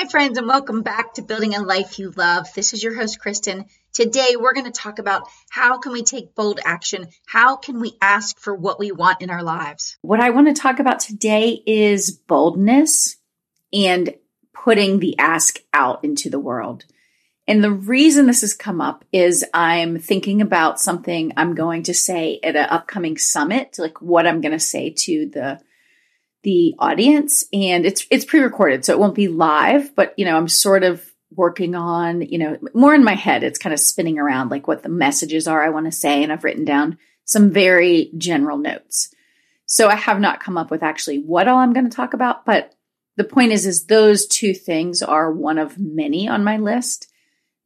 Hi, friends, and welcome back to Building a Life You Love. This is your host, Kristin. Today, we're going to talk about how can we take bold action? How can we ask for what we want in our lives? What I want to talk about today is boldness and putting the ask out into the world. And the reason this has come up is I'm thinking about something I'm going to say at an upcoming summit, like what I'm going to say to the the audience and it's it's pre-recorded so it won't be live but you know I'm sort of working on you know more in my head it's kind of spinning around like what the messages are I want to say and I've written down some very general notes. So I have not come up with actually what all I'm going to talk about but the point is is those two things are one of many on my list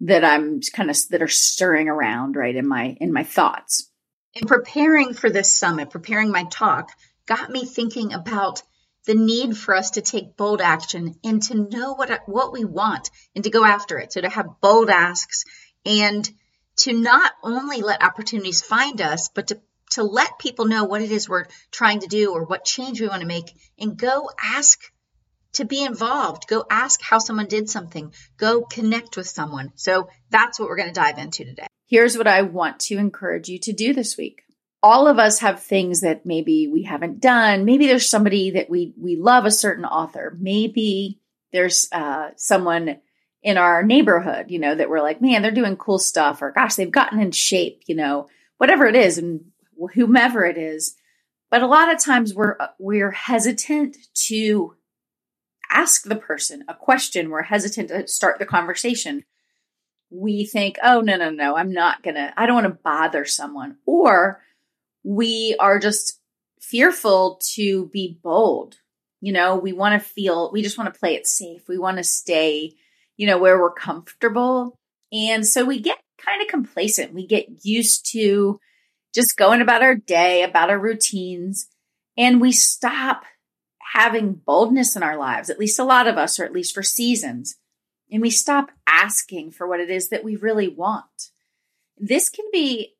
that I'm kind of that are stirring around right in my in my thoughts. In preparing for this summit preparing my talk got me thinking about the need for us to take bold action and to know what what we want and to go after it. So to have bold asks and to not only let opportunities find us, but to to let people know what it is we're trying to do or what change we want to make and go ask to be involved. Go ask how someone did something. Go connect with someone. So that's what we're going to dive into today. Here's what I want to encourage you to do this week all of us have things that maybe we haven't done. Maybe there's somebody that we we love a certain author. Maybe there's uh, someone in our neighborhood, you know, that we're like, man, they're doing cool stuff, or gosh, they've gotten in shape, you know, whatever it is, and whomever it is. But a lot of times we're we're hesitant to ask the person a question. We're hesitant to start the conversation. We think, oh no, no, no, I'm not gonna, I don't want to bother someone, or we are just fearful to be bold. You know, we want to feel, we just want to play it safe. We want to stay, you know, where we're comfortable. And so we get kind of complacent. We get used to just going about our day, about our routines, and we stop having boldness in our lives, at least a lot of us, or at least for seasons. And we stop asking for what it is that we really want. This can be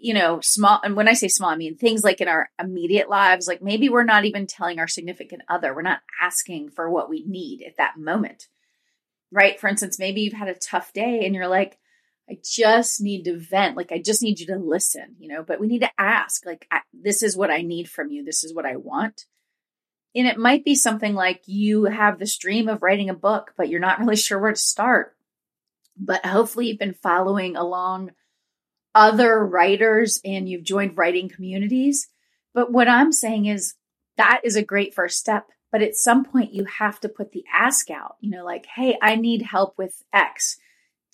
you know, small, and when I say small, I mean things like in our immediate lives, like maybe we're not even telling our significant other, we're not asking for what we need at that moment, right? For instance, maybe you've had a tough day and you're like, I just need to vent. Like, I just need you to listen, you know, but we need to ask, like, this is what I need from you. This is what I want. And it might be something like you have this dream of writing a book, but you're not really sure where to start. But hopefully, you've been following along other writers and you've joined writing communities. But what I'm saying is that is a great first step. But at some point, you have to put the ask out, you know, like, hey, I need help with X.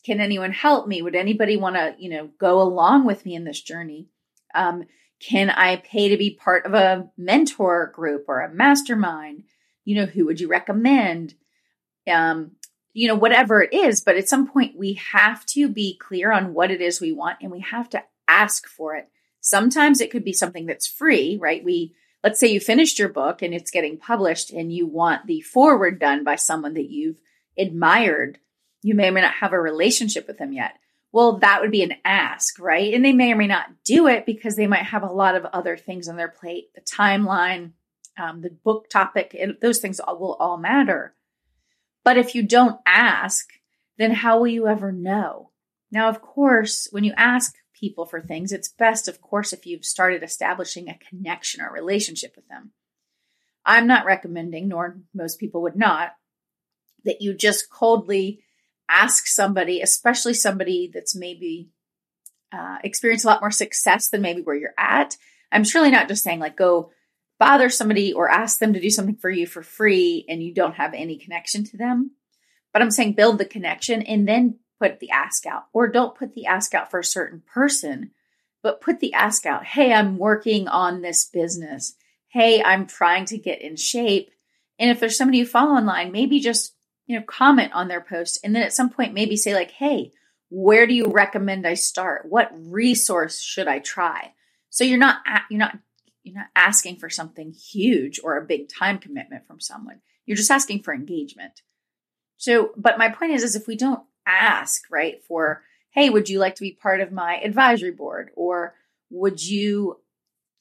Can anyone help me? Would anybody want to, you know, go along with me in this journey? Um, can I pay to be part of a mentor group or a mastermind? You know, who would you recommend? Um, you know, whatever it is. But at some point, we have to be clear on what it is we want and we have to ask for it. Sometimes it could be something that's free, right? We, let's say you finished your book and it's getting published and you want the forward done by someone that you've admired. You may or may not have a relationship with them yet. Well, that would be an ask, right? And they may or may not do it because they might have a lot of other things on their plate, the timeline, um, the book topic, and those things all, will all matter. But if you don't ask, then how will you ever know? Now, of course, when you ask people for things, it's best, of course, if you've started establishing a connection or relationship with them. I'm not recommending, nor most people would not, that you just coldly ask somebody, especially somebody that's maybe uh, experienced a lot more success than maybe where you're at. I'm surely not just saying, like, go bother somebody or ask them to do something for you for free and you don't have any connection to them. But I'm saying build the connection and then put the ask out, or don't put the ask out for a certain person, but put the ask out. Hey, I'm working on this business. Hey, I'm trying to get in shape. And if there's somebody you follow online, maybe just, you know, comment on their post and then at some point maybe say like, "Hey, where do you recommend I start? What resource should I try?" So you're not you're not you're not asking for something huge or a big time commitment from someone. You're just asking for engagement. So, but my point is, is if we don't ask, right, for, hey, would you like to be part of my advisory board? Or would you,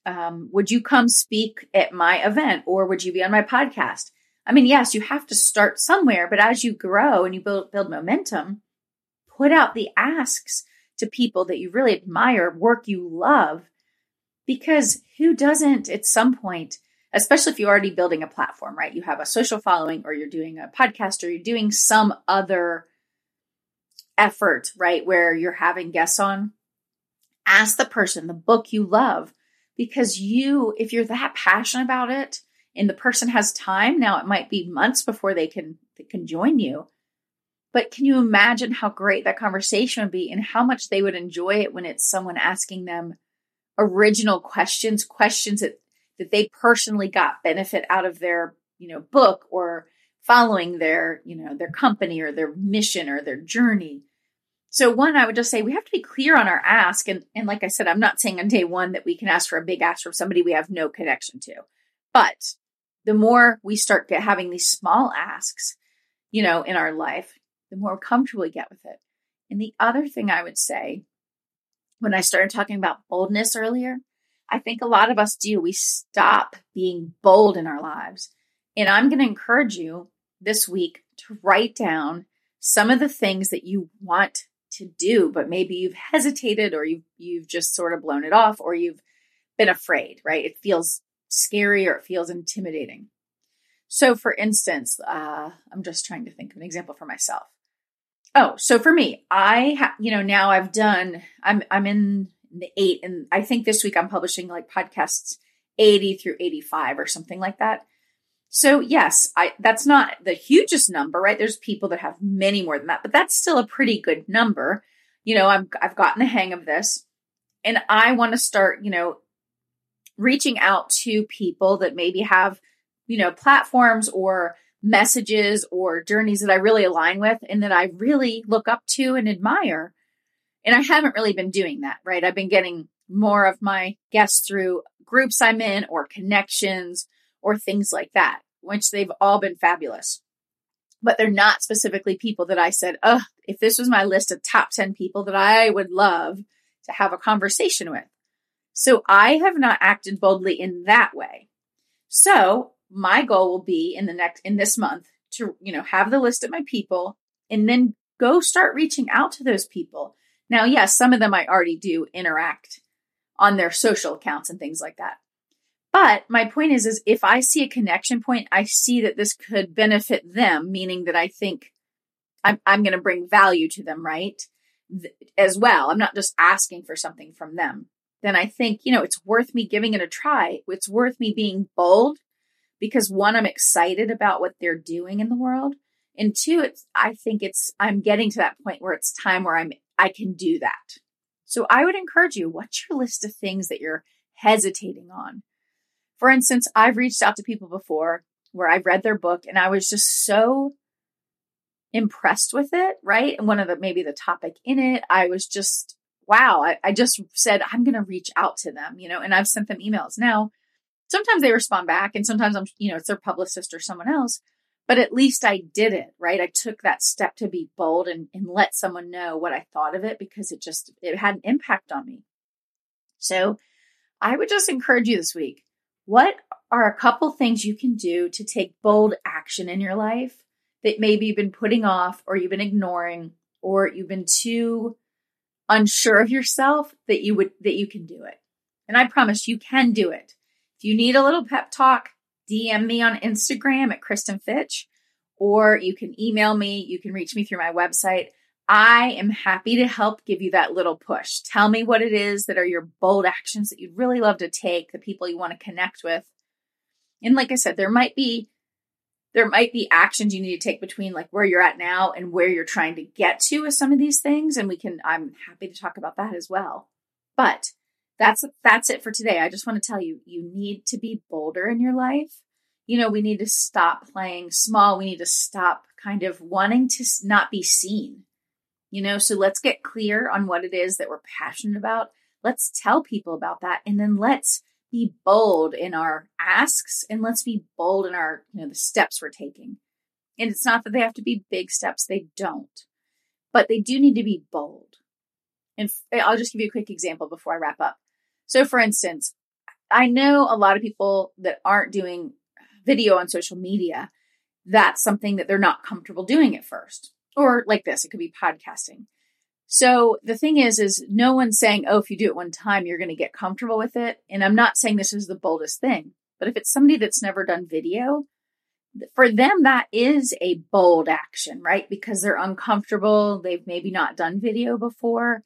um, would you come speak at my event? Or would you be on my podcast? I mean, yes, you have to start somewhere, but as you grow and you build, build momentum, put out the asks to people that you really admire, work you love, because who doesn't at some point, especially if you're already building a platform, right? You have a social following or you're doing a podcast or you're doing some other effort, right? Where you're having guests on, ask the person the book you love because you, if you're that passionate about it and the person has time, now it might be months before they can, they can join you. But can you imagine how great that conversation would be and how much they would enjoy it when it's someone asking them original questions, questions that, that they personally got benefit out of their, you know, book or following their, you know, their company or their mission or their journey. So one, I would just say we have to be clear on our ask. And, and like I said, I'm not saying on day one that we can ask for a big ask from somebody we have no connection to. But the more we start get, having these small asks, you know, in our life, the more comfortable we get with it. And the other thing I would say, when I started talking about boldness earlier, I think a lot of us do. We stop being bold in our lives. And I'm going to encourage you this week to write down some of the things that you want to do, but maybe you've hesitated or you've, you've just sort of blown it off or you've been afraid, right? It feels scary or it feels intimidating. So, for instance, uh, I'm just trying to think of an example for myself. Oh, so for me, I have, you know, now I've done, I'm, I'm in the eight, and I think this week I'm publishing like podcasts 80 through 85 or something like that. So yes, I that's not the hugest number, right? There's people that have many more than that, but that's still a pretty good number. You know, I've I've gotten the hang of this and I want to start, you know, reaching out to people that maybe have, you know, platforms or messages or journeys that I really align with and that I really look up to and admire. And I haven't really been doing that, right? I've been getting more of my guests through groups I'm in or connections or things like that, which they've all been fabulous. But they're not specifically people that I said, oh, if this was my list of top 10 people that I would love to have a conversation with. So I have not acted boldly in that way. So my goal will be in the next, in this month to, you know, have the list of my people and then go start reaching out to those people. Now, yes, some of them I already do interact on their social accounts and things like that. But my point is, is if I see a connection point, I see that this could benefit them, meaning that I think I'm, I'm going to bring value to them, right? As well. I'm not just asking for something from them. Then I think, you know, it's worth me giving it a try. It's worth me being bold because one, I'm excited about what they're doing in the world. And two, it's, I think it's, I'm getting to that point where it's time where I'm, I can do that. So I would encourage you, what's your list of things that you're hesitating on? For instance, I've reached out to people before where I've read their book and I was just so impressed with it, right? And one of the maybe the topic in it, I was just, wow, I, I just said, I'm going to reach out to them, you know, and I've sent them emails. Now, sometimes they respond back and sometimes I'm, you know, it's their publicist or someone else, but at least I did it, right? I took that step to be bold and, and let someone know what I thought of it because it just, it had an impact on me. So I would just encourage you this week what are a couple things you can do to take bold action in your life that maybe you've been putting off or you've been ignoring or you've been too unsure of yourself that you would that you can do it. And I promise you can do it. If you need a little pep talk, DM me on Instagram at Kristin Fitch, or you can email me. You can reach me through my website. I am happy to help give you that little push. Tell me what it is that are your bold actions that you'd really love to take, the people you want to connect with. And like I said, there might be there might be actions you need to take between like where you're at now and where you're trying to get to with some of these things and we can I'm happy to talk about that as well. But that's that's it for today. I just want to tell you you need to be bolder in your life. You know, we need to stop playing small. We need to stop kind of wanting to not be seen you know, so let's get clear on what it is that we're passionate about. Let's tell people about that. And then let's be bold in our asks and let's be bold in our, you know, the steps we're taking. And it's not that they have to be big steps, they don't, but they do need to be bold. And I'll just give you a quick example before I wrap up. So, for instance, I know a lot of people that aren't doing video on social media that's something that they're not comfortable doing at first. Or like this, it could be podcasting. So the thing is, is no one's saying, oh, if you do it one time, you're going to get comfortable with it. And I'm not saying this is the boldest thing, but if it's somebody that's never done video, for them, that is a bold action, right? Because they're uncomfortable. They've maybe not done video before.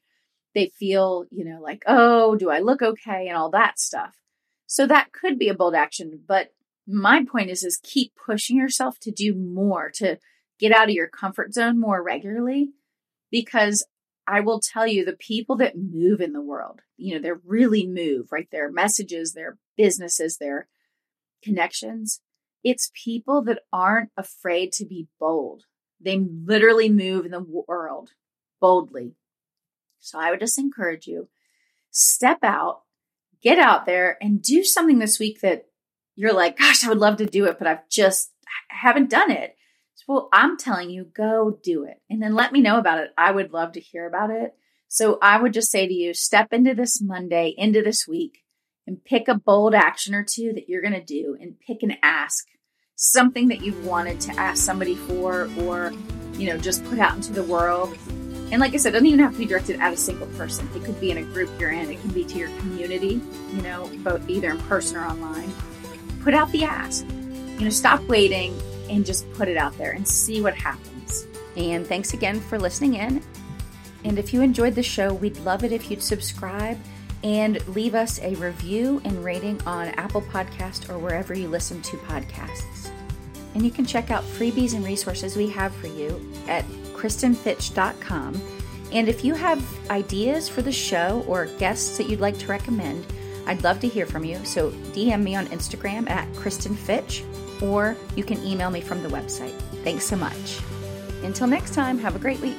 They feel, you know, like, oh, do I look okay? And all that stuff. So that could be a bold action. But my point is, is keep pushing yourself to do more, to get out of your comfort zone more regularly. Because I will tell you, the people that move in the world, you know, they really move, right? Their messages, their businesses, their connections. It's people that aren't afraid to be bold. They literally move in the world boldly. So I would just encourage you step out, get out there and do something this week that you're like, gosh, I would love to do it, but I've just haven't done it. Well, I'm telling you, go do it. And then let me know about it. I would love to hear about it. So I would just say to you, step into this Monday, into this week, and pick a bold action or two that you're going to do and pick an ask, something that you've wanted to ask somebody for or, you know, just put out into the world. And like I said, it doesn't even have to be directed at a single person. It could be in a group you're in. It can be to your community, you know, both either in person or online. Put out the ask. You know, stop waiting and just put it out there and see what happens. And thanks again for listening in. And if you enjoyed the show, we'd love it if you'd subscribe and leave us a review and rating on Apple Podcast or wherever you listen to podcasts. And you can check out freebies and resources we have for you at kristinfitch.com. And if you have ideas for the show or guests that you'd like to recommend, I'd love to hear from you. So DM me on Instagram at kristinfitch or you can email me from the website. Thanks so much. Until next time, have a great week.